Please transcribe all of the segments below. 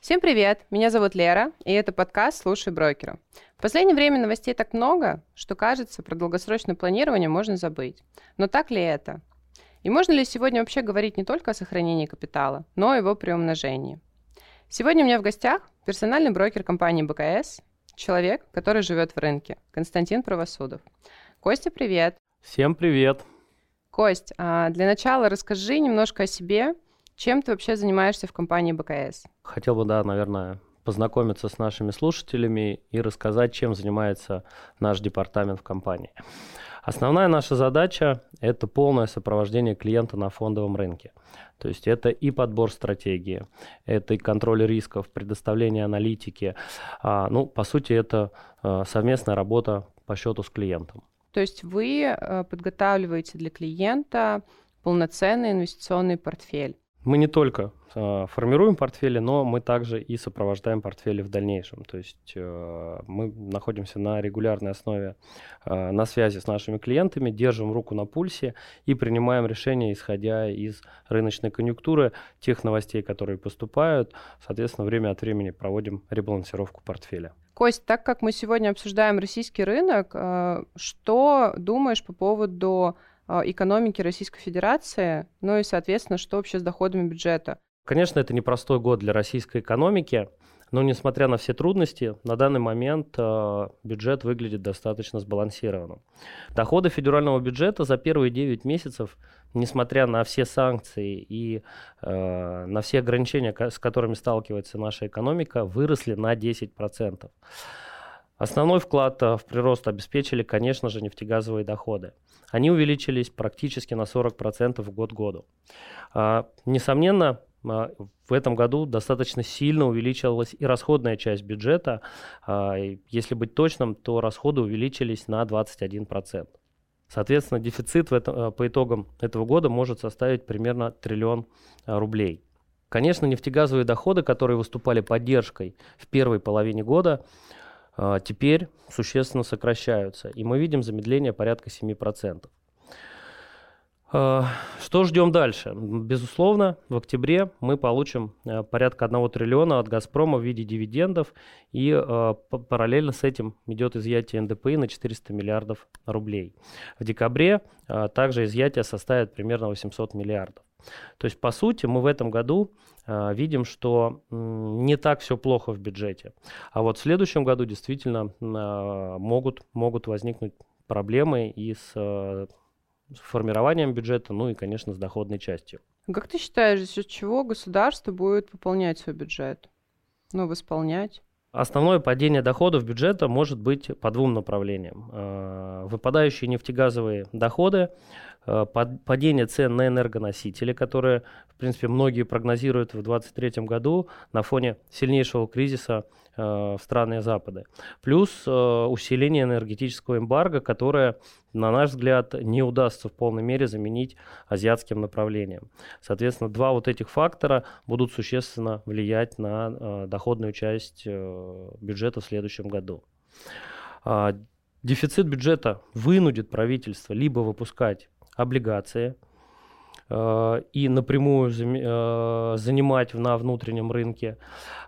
Всем привет! Меня зовут Лера, и это подкаст «Слушай брокера». В последнее время новостей так много, что кажется, про долгосрочное планирование можно забыть. Но так ли это? И можно ли сегодня вообще говорить не только о сохранении капитала, но и его приумножении? Сегодня у меня в гостях персональный брокер компании БКС, человек, который живет в рынке, Константин Правосудов. Костя, привет! Всем привет! Кость, а для начала расскажи немножко о себе чем ты вообще занимаешься в компании БКС? Хотел бы, да, наверное, познакомиться с нашими слушателями и рассказать, чем занимается наш департамент в компании. Основная наша задача – это полное сопровождение клиента на фондовом рынке. То есть это и подбор стратегии, это и контроль рисков, предоставление аналитики. А, ну, по сути, это а, совместная работа по счету с клиентом. То есть вы а, подготавливаете для клиента полноценный инвестиционный портфель. Мы не только э, формируем портфели, но мы также и сопровождаем портфели в дальнейшем. То есть э, мы находимся на регулярной основе э, на связи с нашими клиентами, держим руку на пульсе и принимаем решения, исходя из рыночной конъюнктуры, тех новостей, которые поступают. Соответственно, время от времени проводим ребалансировку портфеля. Кость, так как мы сегодня обсуждаем российский рынок, э, что думаешь по поводу экономики Российской Федерации, ну и, соответственно, что вообще с доходами бюджета. Конечно, это непростой год для российской экономики, но несмотря на все трудности, на данный момент э, бюджет выглядит достаточно сбалансированным. Доходы федерального бюджета за первые 9 месяцев, несмотря на все санкции и э, на все ограничения, с которыми сталкивается наша экономика, выросли на 10%. Основной вклад в прирост обеспечили, конечно же, нефтегазовые доходы. Они увеличились практически на 40% в год году. А, несомненно, а, в этом году достаточно сильно увеличилась и расходная часть бюджета. А, если быть точным, то расходы увеличились на 21%. Соответственно, дефицит этом, по итогам этого года может составить примерно триллион рублей. Конечно, нефтегазовые доходы, которые выступали поддержкой в первой половине года, теперь существенно сокращаются. И мы видим замедление порядка 7%. А, что ждем дальше? Безусловно, в октябре мы получим а, порядка 1 триллиона от «Газпрома» в виде дивидендов, и параллельно с этим идет изъятие НДПИ на 400 миллиардов рублей. В декабре также изъятие составит примерно 800 миллиардов. То есть, по сути, мы в этом году э, видим, что э, не так все плохо в бюджете. А вот в следующем году действительно э, могут, могут возникнуть проблемы и с, э, с формированием бюджета, ну и, конечно, с доходной частью. Как ты считаешь, за счет чего государство будет пополнять свой бюджет? Ну, восполнять? Основное падение доходов бюджета может быть по двум направлениям. Э, выпадающие нефтегазовые доходы падение цен на энергоносители, которые, в принципе, многие прогнозируют в 2023 году на фоне сильнейшего кризиса э, в страны Запада. Плюс э, усиление энергетического эмбарго, которое, на наш взгляд, не удастся в полной мере заменить азиатским направлением. Соответственно, два вот этих фактора будут существенно влиять на доходную часть бюджета в следующем году. А, дефицит бюджета вынудит правительство либо выпускать облигации э, и напрямую э, занимать на внутреннем рынке.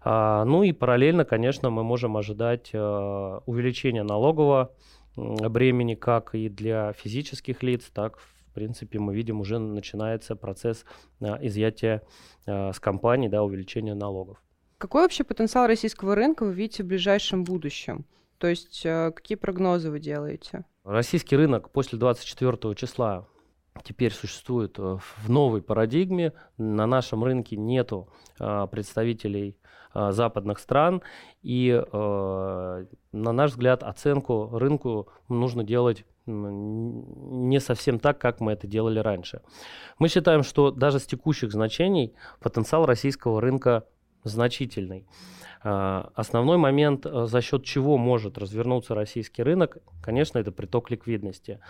А, ну и параллельно, конечно, мы можем ожидать э, увеличения налогового бремени как и для физических лиц, так в принципе мы видим уже начинается процесс изъятия с компаний, да, увеличения налогов. Какой вообще потенциал российского рынка вы видите в ближайшем будущем? То есть какие прогнозы вы делаете? Российский рынок после 24 числа теперь существует э, в новой парадигме. На нашем рынке нету а, представителей а, западных стран, и на наш взгляд оценку рынку нужно делать не совсем так, как мы это делали раньше. Мы считаем, что даже с текущих значений потенциал российского рынка значительный. А, основной момент, э, за счет чего может развернуться российский рынок, конечно, это приток ликвидности.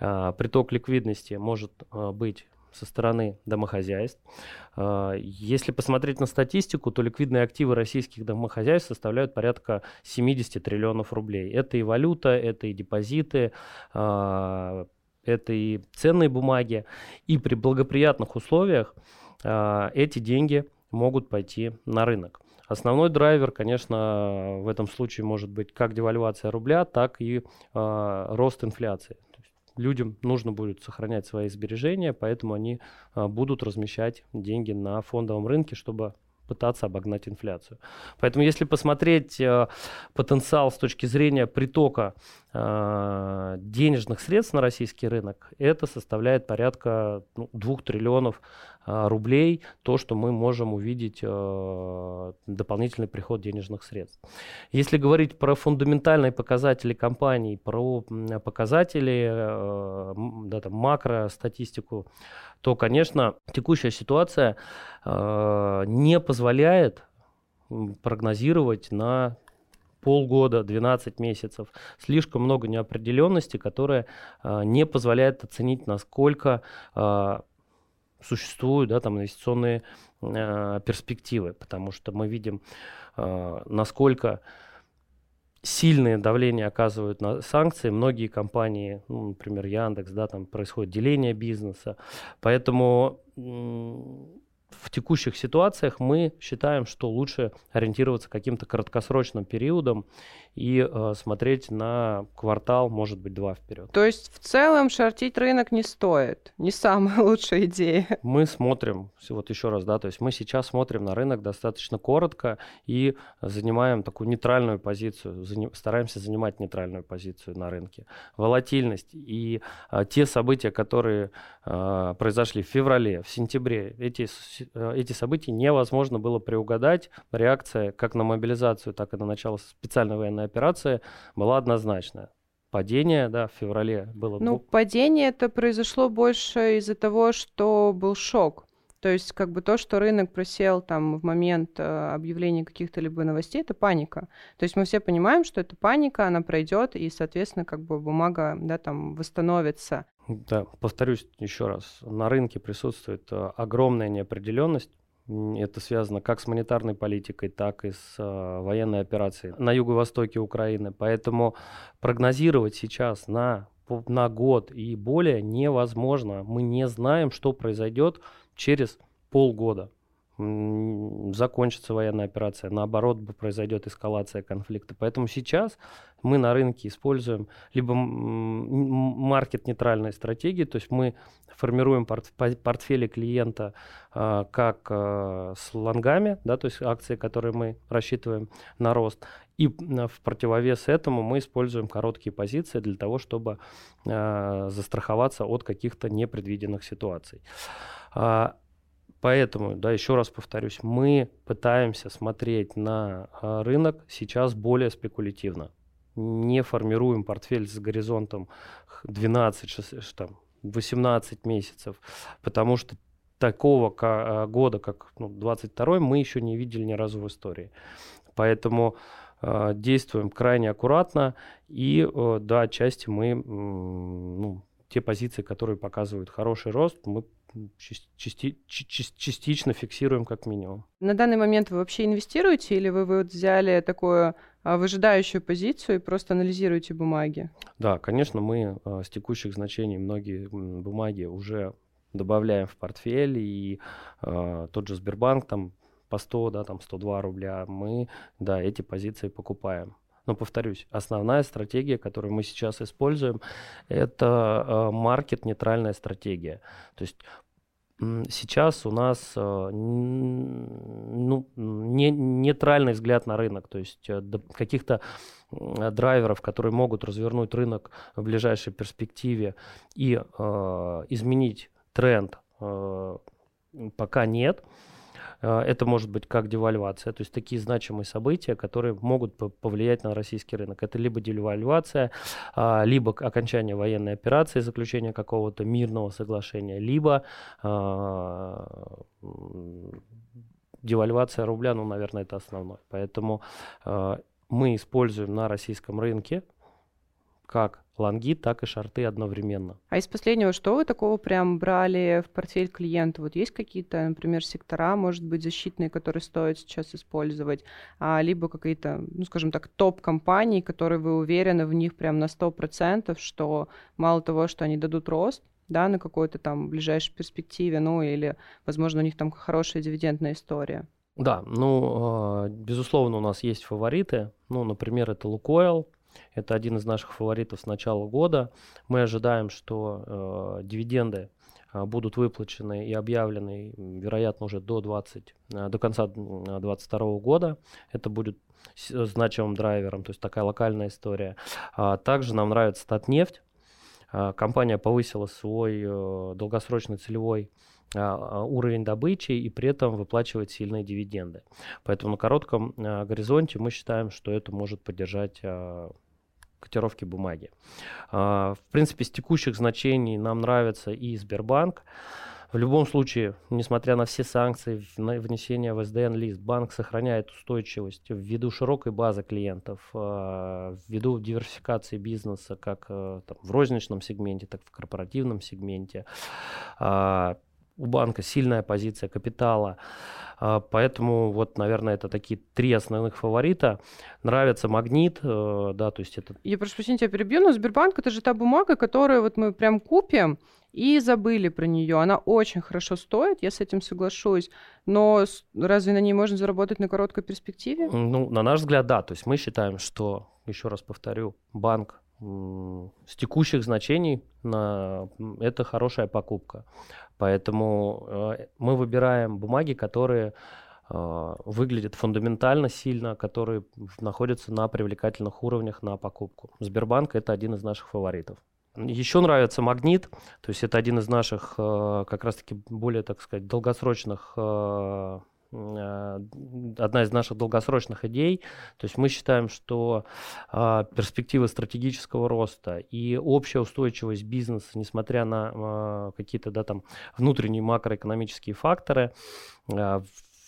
А, приток ликвидности может э, быть со стороны домохозяйств. А, если посмотреть на статистику, то ликвидные активы российских домохозяйств составляют порядка 70 триллионов рублей. Это и валюта, это и депозиты, это и ценные бумаги, и при благоприятных условиях эти деньги могут пойти на рынок. Основной драйвер, конечно, в этом случае может быть как девальвация рубля, так и э, рост инфляции. людям нужно будет сохранять свои сбережения, поэтому они э, будут размещать деньги на фондовом рынке, чтобы пытаться обогнать инфляцию. Поэтому если посмотреть э, потенциал с точки зрения притока э, денежных средств на российский рынок, это составляет порядка ну, 2 триллионов рублей, то, что мы можем увидеть э, дополнительный приход денежных средств. Если говорить про фундаментальные показатели компаний, про показатели, э, да, там, макро статистику, то, конечно, текущая ситуация не позволяет прогнозировать на полгода, 12 месяцев. Слишком много неопределенности, которая э, не позволяет оценить, насколько э, существуют да, там, инвестиционные э, перспективы, потому что мы видим, э, насколько сильное давление оказывают на санкции. Многие компании, ну, например, Яндекс, да, там происходит деление бизнеса. Поэтому в текущих ситуациях мы считаем, что лучше ориентироваться каким-то краткосрочным периодом и э, смотреть на квартал, может быть, два вперед. То есть в целом шортить рынок не стоит, не самая лучшая идея. Мы смотрим, вот еще раз, да, то есть мы сейчас смотрим на рынок достаточно коротко и занимаем такую нейтральную позицию, заним, стараемся занимать нейтральную позицию на рынке. Волатильность и э, те события, которые э, произошли в феврале, в сентябре, эти, эти события невозможно было приугадать. Реакция как на мобилизацию, так и на начало специальной военной операция была однозначная. Падение, да, в феврале было... Ну, падение это произошло больше из-за того, что был шок. То есть, как бы то, что рынок просел там в момент э, объявления каких-то либо новостей, это паника. То есть мы все понимаем, что это паника, она пройдет, и, соответственно, как бы бумага, да, там восстановится. Да, повторюсь еще раз, на рынке присутствует э, огромная неопределенность. Это связано как с монетарной политикой, так и с э, военной операцией на юго-востоке Украины. Поэтому прогнозировать сейчас на, на год и более невозможно. Мы не знаем, что произойдет через полгода закончится военная операция, наоборот, произойдет эскалация конфликта. Поэтому сейчас мы на рынке используем либо маркет-нейтральные стратегии, то есть мы формируем портфели клиента а, как а, с лонгами, да, то есть акции, которые мы рассчитываем на рост, и в противовес этому мы используем короткие позиции для того, чтобы а, застраховаться от каких-то непредвиденных ситуаций. Поэтому, да, еще раз повторюсь, мы пытаемся смотреть на а, рынок сейчас более спекулятивно. Не формируем портфель с горизонтом 12, 6, там, 18 месяцев, потому что такого а, года, как ну, 22 мы еще не видели ни разу в истории. Поэтому э, действуем крайне аккуратно и, э, да, отчасти мы, ну, те позиции, которые показывают хороший рост, мы части, частично фиксируем как минимум. На данный момент вы вообще инвестируете или вы, вы вот взяли такую а, выжидающую позицию и просто анализируете бумаги? Да, конечно, мы а, с текущих значений многие бумаги уже добавляем в портфель, и а, тот же Сбербанк там по 100, да, там 102 рубля, мы, да, эти позиции покупаем. Но повторюсь, основная стратегия, которую мы сейчас используем, это э, маркет-нейтральная стратегия. То есть сейчас у нас э, ну, не, нейтральный взгляд на рынок, то есть э, каких-то драйверов, которые могут развернуть рынок в ближайшей перспективе и э, изменить тренд, э, пока нет. Это может быть как девальвация, то есть такие значимые события, которые могут повлиять на российский рынок. Это либо девальвация, а, либо окончание военной операции, заключение какого-то мирного соглашения, либо а, девальвация рубля, ну, наверное, это основное. Поэтому а, мы используем на российском рынке как лонги, так и шорты одновременно. А из последнего, что вы такого прям брали в портфель клиента? Вот есть какие-то, например, сектора, может быть, защитные, которые стоит сейчас использовать, а, либо какие-то, ну, скажем так, топ-компании, которые вы уверены в них прям на 100%, что мало того, что они дадут рост, да, на какой-то там ближайшей перспективе, ну, или, возможно, у них там хорошая дивидендная история. Да, ну, а, безусловно, у нас есть фавориты. Ну, например, это Лукойл, это один из наших фаворитов с начала года. Мы ожидаем, что э, дивиденды э, будут выплачены и объявлены, вероятно, уже до, 20, э, до конца 2022 года. Это будет значимым драйвером, то есть такая локальная история. А также нам нравится Татнефть. Компания повысила свой долгосрочный целевой уровень добычи и при этом выплачивает сильные дивиденды. Поэтому на коротком горизонте мы считаем, что это может поддержать котировки бумаги. А, в принципе, с текущих значений нам нравится и Сбербанк. В любом случае, несмотря на все санкции, на внесение в SDN-лист, банк сохраняет устойчивость ввиду широкой базы клиентов, а, ввиду диверсификации бизнеса как э, там, в розничном сегменте, так и в корпоративном сегменте. У банка сильная позиция капитала. А, поэтому вот, наверное, это такие три основных фаворита. Нравится магнит, э, да, то есть это... Я прошу прощения, тебя перебью, но Сбербанк это же та бумага, которую вот мы прям купим, и забыли про нее. Она очень хорошо стоит, я с этим соглашусь. Но разве на ней можно заработать на короткой перспективе? Ну, на наш взгляд, да. То есть мы считаем, что, еще раз повторю, банк с текущих значений на, это хорошая покупка. Поэтому э, мы выбираем бумаги, которые э, выглядят фундаментально сильно, которые находятся на привлекательных уровнях на покупку. Сбербанк это один из наших фаворитов. Еще нравится магнит, то есть это один из наших э, как раз-таки более, так сказать, долгосрочных одна из наших долгосрочных идей. То есть мы считаем, что э, перспективы стратегического роста и общая устойчивость бизнеса, несмотря на э, какие-то да, там, внутренние макроэкономические факторы, э,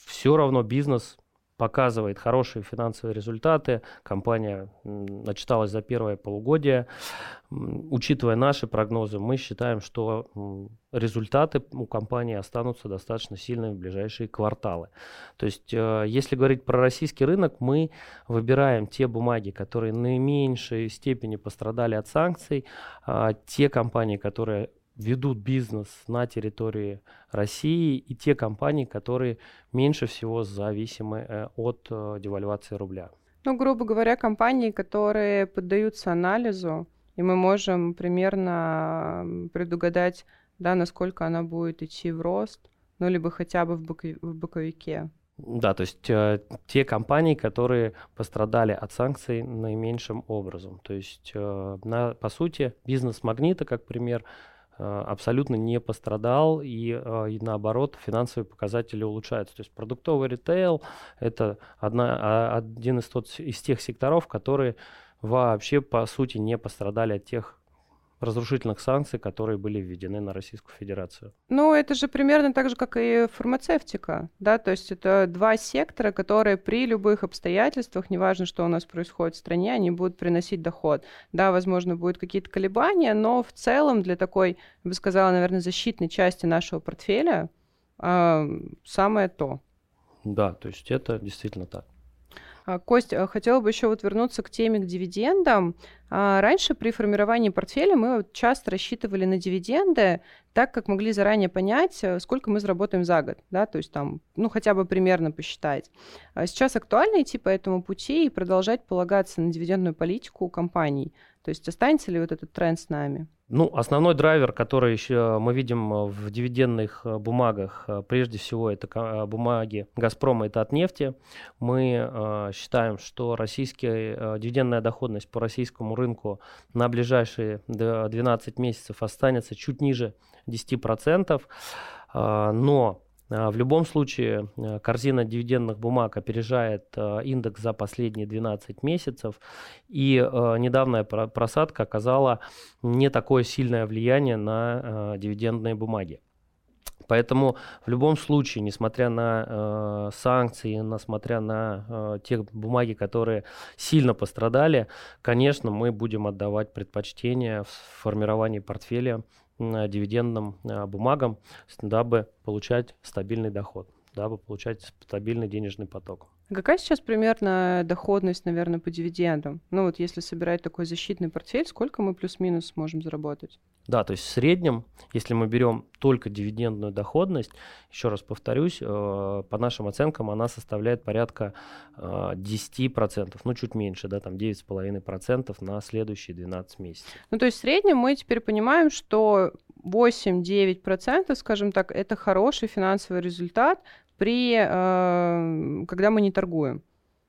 все равно бизнес показывает хорошие финансовые результаты. Компания начиталась за первое полугодие. Учитывая наши прогнозы, мы считаем, что результаты у компании останутся достаточно сильными в ближайшие кварталы. То есть, э, если говорить про российский рынок, мы выбираем те бумаги, которые наименьшей степени пострадали от санкций, а те компании, которые ведут бизнес на территории России и те компании, которые меньше всего зависимы э, от э, девальвации рубля. Ну, грубо говоря, компании, которые поддаются анализу, и мы можем примерно предугадать, да, насколько она будет идти в рост, ну, либо хотя бы в, бокови- в боковике. Да, то есть э, те компании, которые пострадали от санкций наименьшим образом. То есть, э, на, по сути, бизнес Магнита, как пример, абсолютно не пострадал и, э, и наоборот финансовые показатели улучшаются. То есть продуктовый ритейл это одна, а, один из, тот, из тех секторов, которые вообще по сути не пострадали от тех разрушительных санкций, которые были введены на Российскую Федерацию. Ну, это же примерно так же, как и фармацевтика, да, то есть это два сектора, которые при любых обстоятельствах, неважно, что у нас происходит в стране, они будут приносить доход. Да, возможно, будут какие-то колебания, но в целом для такой, я бы сказала, наверное, защитной части нашего портфеля э, самое то. Да, то есть это действительно так. А, Кость, а, хотела бы еще вот вернуться к теме к дивидендам. А, раньше при формировании портфеля мы часто рассчитывали на дивиденды, так как могли заранее понять, э, сколько мы заработаем за год, да, то есть там, ну, хотя бы примерно посчитать. Сейчас актуально идти по этому пути и продолжать полагаться на дивидендную политику компаний. То есть останется ли вот этот тренд с нами? Ну, основной драйвер, который еще мы видим э, в дивидендных э, бумагах, э, прежде всего это бумаги «Газпрома», это от нефти. Мы считаем, что российская дивидендная доходность по российскому рынку на ближайшие 12 месяцев останется чуть ниже 10%, но в любом случае, э, корзина дивидендных бумаг опережает э, индекс за последние 12 месяцев, и э, недавняя просадка оказала не такое сильное влияние на дивидендные бумаги. Поэтому в любом случае, несмотря на э, санкции, несмотря на э, те бумаги, которые сильно пострадали, конечно, мы будем отдавать предпочтение в формировании портфеля дивидендным э, бумагам, дабы получать стабильный доход, дабы получать стабильный денежный поток. Какая сейчас примерно доходность, наверное, по дивидендам? Ну вот если собирать такой защитный портфель, сколько мы плюс-минус можем заработать? Да, то есть в среднем, если мы берем только дивидендную доходность, еще раз повторюсь, э, по нашим оценкам она составляет порядка э, 10%, ну чуть меньше, да, там 9,5% на следующие 12 месяцев. Ну то есть в среднем мы теперь понимаем, что 8-9%, скажем так, это хороший финансовый результат при, э, когда мы не торгуем.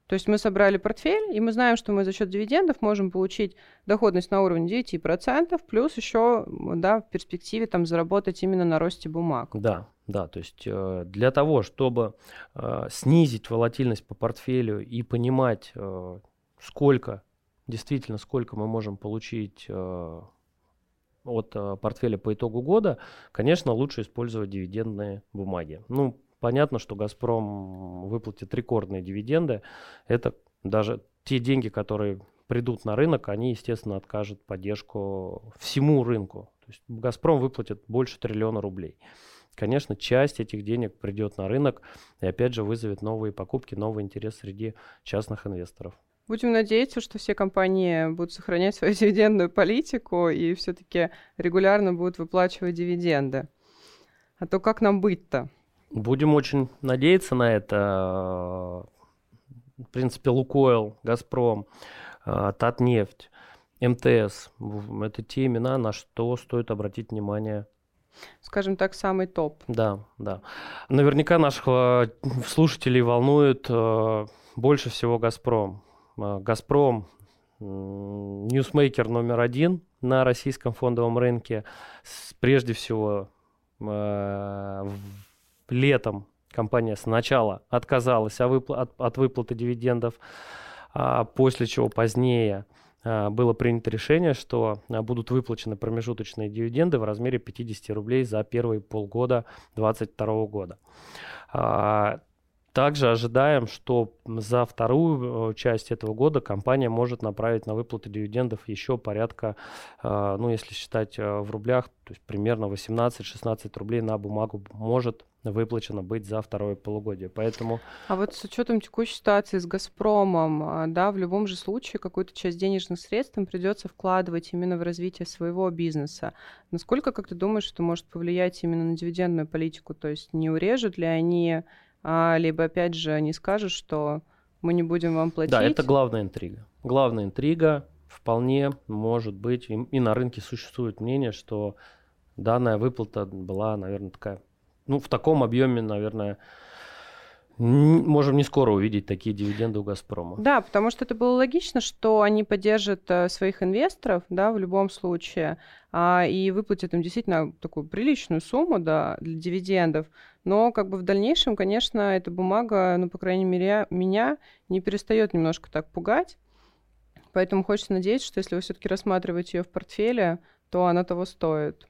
То есть мы собрали портфель, и мы знаем, что мы за счет дивидендов можем получить доходность на уровне 9%, плюс еще да, в перспективе там, заработать именно на росте бумаг. Да, да, то есть э, для того, чтобы э, снизить волатильность по портфелю и понимать, сколько, действительно, сколько мы можем получить от портфеля по итогу года, конечно, лучше использовать дивидендные бумаги. Ну, Понятно, что «Газпром» выплатит рекордные дивиденды. Это даже те деньги, которые придут на рынок, они, естественно, откажут поддержку всему рынку. То есть «Газпром» выплатит больше триллиона рублей. Конечно, часть этих денег придет на рынок и опять же вызовет новые покупки, новый интерес среди частных инвесторов. Будем надеяться, что все компании будут сохранять свою дивидендную политику и все-таки регулярно будут выплачивать дивиденды. А то как нам быть-то? Будем очень надеяться на это. В принципе, Лукойл, Газпром, э, Татнефть, МТС – это те имена, на что стоит обратить внимание скажем так, самый топ. Да, да. Наверняка наших э, слушателей волнует э, больше всего «Газпром». «Газпром» – ньюсмейкер номер один на российском фондовом рынке. Прежде всего, летом компания сначала отказалась от, выплаты дивидендов, а после чего позднее а, было принято решение, что а, будут выплачены промежуточные дивиденды в размере 50 рублей за первые полгода 2022 года. Также ожидаем, что за вторую э, часть этого года компания может направить на выплату дивидендов еще порядка, ну если считать э, в рублях, то есть примерно 18-16 рублей на бумагу может выплачено быть за второе полугодие. Поэтому... А вот с учетом текущей ситуации с «Газпромом», а, да, в любом же случае какую-то часть денежных средств им придется вкладывать именно в развитие своего бизнеса. Насколько, как ты думаешь, это может повлиять именно на дивидендную политику? То есть не урежут ли они, а, либо, опять же, не скажут, что мы не будем вам платить? Да, это главная интрига. Главная интрига вполне может быть, и, и на рынке существует мнение, что данная выплата была, наверное, такая ну, в таком объеме, наверное, можем не скоро увидеть такие дивиденды у «Газпрома». Да, потому что это было логично, что они поддержат э, своих инвесторов, да, в любом случае, а, и выплатят им действительно такую приличную сумму, да, для дивидендов. Но как бы в дальнейшем, конечно, эта бумага, ну, по крайней мере, меня не перестает немножко так пугать. Поэтому хочется надеяться, что если вы все-таки рассматриваете ее в портфеле, то она того стоит.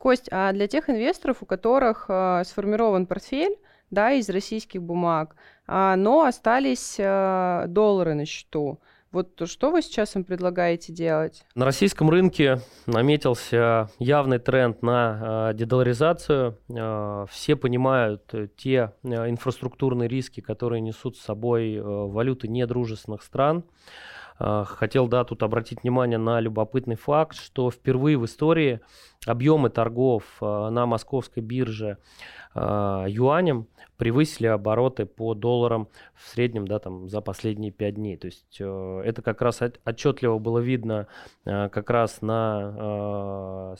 Кость, а для тех инвесторов, у которых э, сформирован портфель, да, из российских бумаг, э, но остались э, доллары на счету, вот что вы сейчас им предлагаете делать? На российском рынке наметился явный тренд на э, дедоларизацию. Э, все понимают те э, инфраструктурные риски, которые несут с собой валюты недружественных стран. Э, хотел, да, тут обратить внимание на любопытный факт, что впервые в истории объемы торгов э, на московской бирже э, юанем превысили обороты по долларам в среднем да, там, за последние 5 дней. То есть это как раз отчетливо было видно как раз на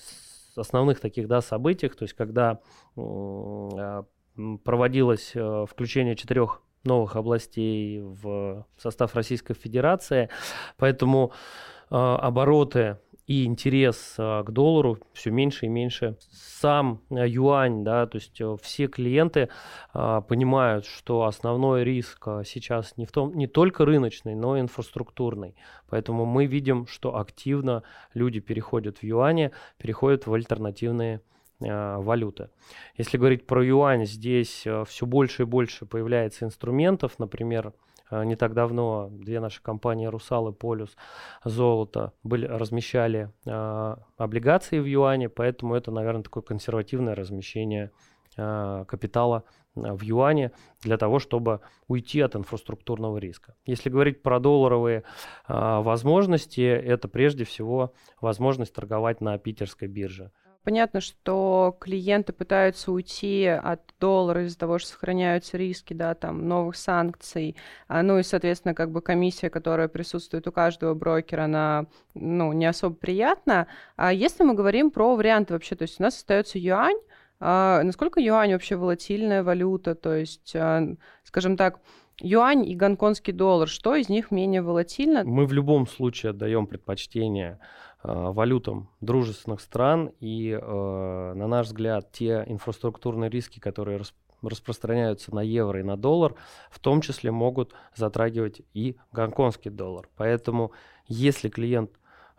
основных таких да, событиях, то есть когда проводилось включение четырех новых областей в состав Российской Федерации. Поэтому э, обороты и интерес э, к доллару все меньше и меньше. Сам э, юань, да, то есть э, все клиенты э, понимают, что основной риск сейчас не, в том, не только рыночный, но и инфраструктурный. Поэтому мы видим, что активно люди переходят в юане, переходят в альтернативные валюты. Если говорить про юань, здесь все больше и больше появляется инструментов, например, не так давно две наши компании «Русал» и «Полюс» золото были, размещали облигации в юане, поэтому это, наверное, такое консервативное размещение капитала в юане для того, чтобы уйти от инфраструктурного риска. Если говорить про долларовые возможности, это прежде всего возможность торговать на питерской бирже. Понятно, что клиенты пытаются уйти от доллара из-за того, что сохраняются риски, да, там, новых санкций, а, ну и, соответственно, как бы комиссия, которая присутствует у каждого брокера, она, ну, не особо приятна. А если мы говорим про варианты вообще, то есть у нас остается юань, а, насколько юань вообще волатильная валюта? То есть, а, скажем так, юань и гонконгский доллар, что из них менее волатильно? Мы в любом случае отдаем предпочтение валютам дружественных стран, и, на наш взгляд, те инфраструктурные риски, которые распространяются на евро и на доллар, в том числе могут затрагивать и гонконгский доллар. Поэтому, если клиент,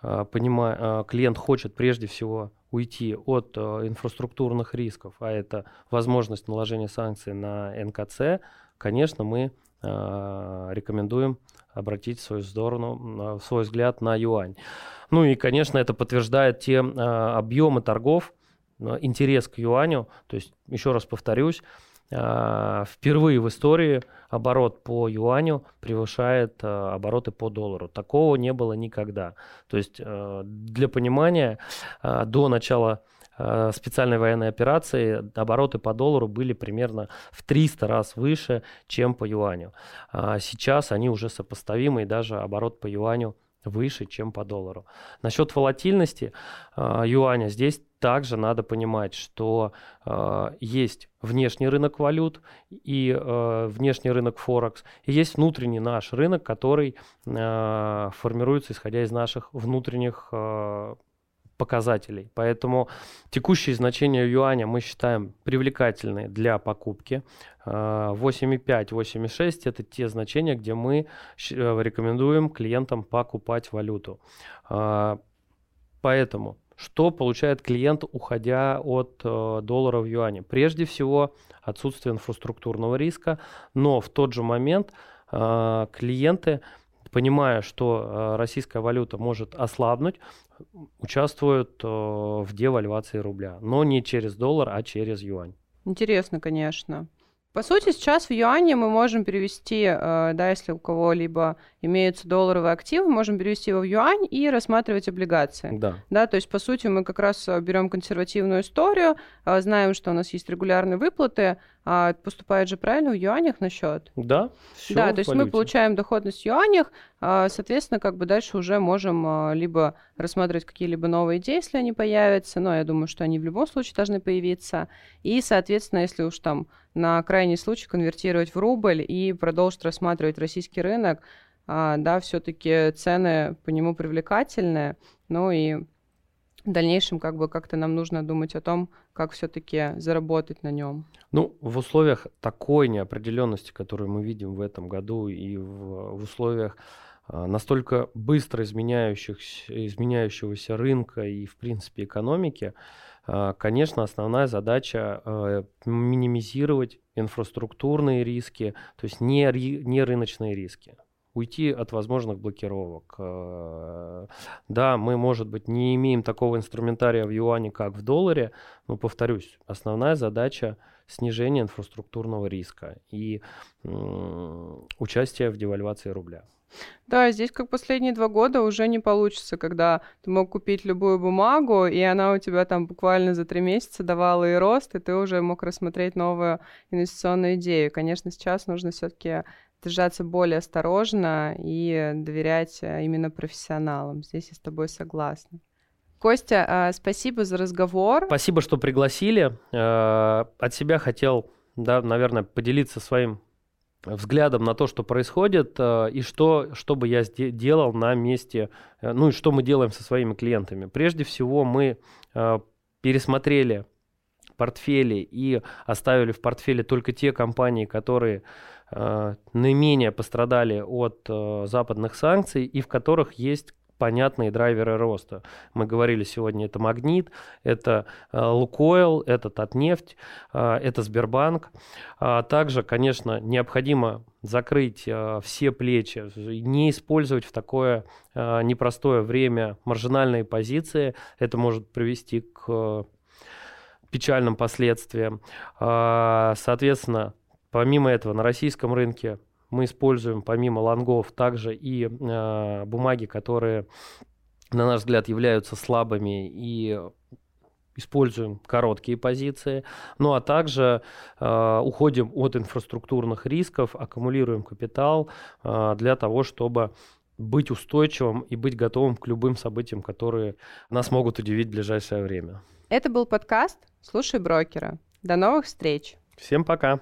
понимает, клиент хочет прежде всего уйти от э, инфраструктурных рисков, а это возможность наложения санкций на НКЦ, конечно, мы э, рекомендуем обратить свою сторону, свой взгляд на юань. Ну и, конечно, это подтверждает те э, объемы торгов, э, интерес к юаню. То есть, еще раз повторюсь, впервые в истории оборот по юаню превышает обороты по доллару. Такого не было никогда. То есть для понимания, до начала специальной военной операции обороты по доллару были примерно в 300 раз выше, чем по юаню. Сейчас они уже сопоставимы, и даже оборот по юаню выше, чем по доллару. Насчет волатильности э, юаня здесь также надо понимать, что э, есть внешний рынок валют и э, внешний рынок Форекс, и есть внутренний наш рынок, который э, формируется исходя из наших внутренних э, показателей. Поэтому текущие значения юаня мы считаем привлекательные для покупки. 8,5, а, 8,6 это те значения, где мы э, рекомендуем клиентам покупать валюту. А, поэтому что получает клиент, уходя от э, доллара в юане? Прежде всего, отсутствие инфраструктурного риска, но в тот же момент э, клиенты понимая, что э, российская валюта может ослабнуть, участвуют э, в девальвации рубля, но не через доллар, а через юань. Интересно, конечно. По сути, сейчас в юане мы можем перевести, э, да, если у кого-либо имеются долларовые активы, можем перевести его в юань и рассматривать облигации. Да. Да, то есть, по сути, мы как раз берем консервативную историю, знаем, что у нас есть регулярные выплаты, а поступает же правильно в юанях на счет? Да, все Да, то есть валюте. мы получаем доходность в юанях, а, соответственно, как бы дальше уже можем а, либо рассматривать какие-либо новые идеи, если они появятся, но я думаю, что они в любом случае должны появиться, и, соответственно, если уж там на крайний случай конвертировать в рубль и продолжить рассматривать российский рынок, а, да, все-таки цены по нему привлекательные, ну и в дальнейшем как бы как-то нам нужно думать о том, как все-таки заработать на нем. Ну, в условиях такой неопределенности, которую мы видим в этом году, и в, в условиях а, настолько быстро изменяющихся, изменяющегося рынка и, в принципе, экономики, а, конечно, основная задача а, минимизировать инфраструктурные риски, то есть не, не рыночные риски уйти от возможных блокировок. Э, да, мы, может быть, не имеем такого инструментария в юане, как в долларе, но, повторюсь, основная задача снижение инфраструктурного риска и участие в девальвации рубля. Да, здесь как последние два года уже не получится, когда ты мог купить любую бумагу, и она у тебя там буквально за три месяца давала и рост, и ты уже мог рассмотреть новую инвестиционную идею. Конечно, сейчас нужно все-таки держаться более осторожно и доверять э, именно профессионалам. Здесь я с тобой согласна. Костя, а, спасибо за разговор. Спасибо, что пригласили. Э, от себя хотел, да, наверное, поделиться своим взглядом на то, что происходит, э, и что, что бы я делал на месте, ну и что мы делаем со своими клиентами. Прежде всего, мы пересмотрели портфели и оставили в портфеле только те компании, которые э, наименее пострадали от э, западных санкций и в которых есть понятные драйверы роста. Мы говорили сегодня, это Магнит, это э, Лукойл, это Татнефть, э, это Сбербанк. А также, конечно, необходимо закрыть э, все плечи, не использовать в такое непростое время маржинальные позиции. Это может привести к печальным последствиям. А, соответственно, помимо этого, на российском рынке мы используем помимо лонгов также и э, бумаги, которые, на наш взгляд, являются слабыми и используем короткие позиции, ну а также э, уходим от инфраструктурных рисков, аккумулируем капитал э, для того, чтобы быть устойчивым и быть готовым к любым событиям, которые нас могут удивить в ближайшее время. Это был подкаст «Слушай брокера». До новых встреч. Всем пока.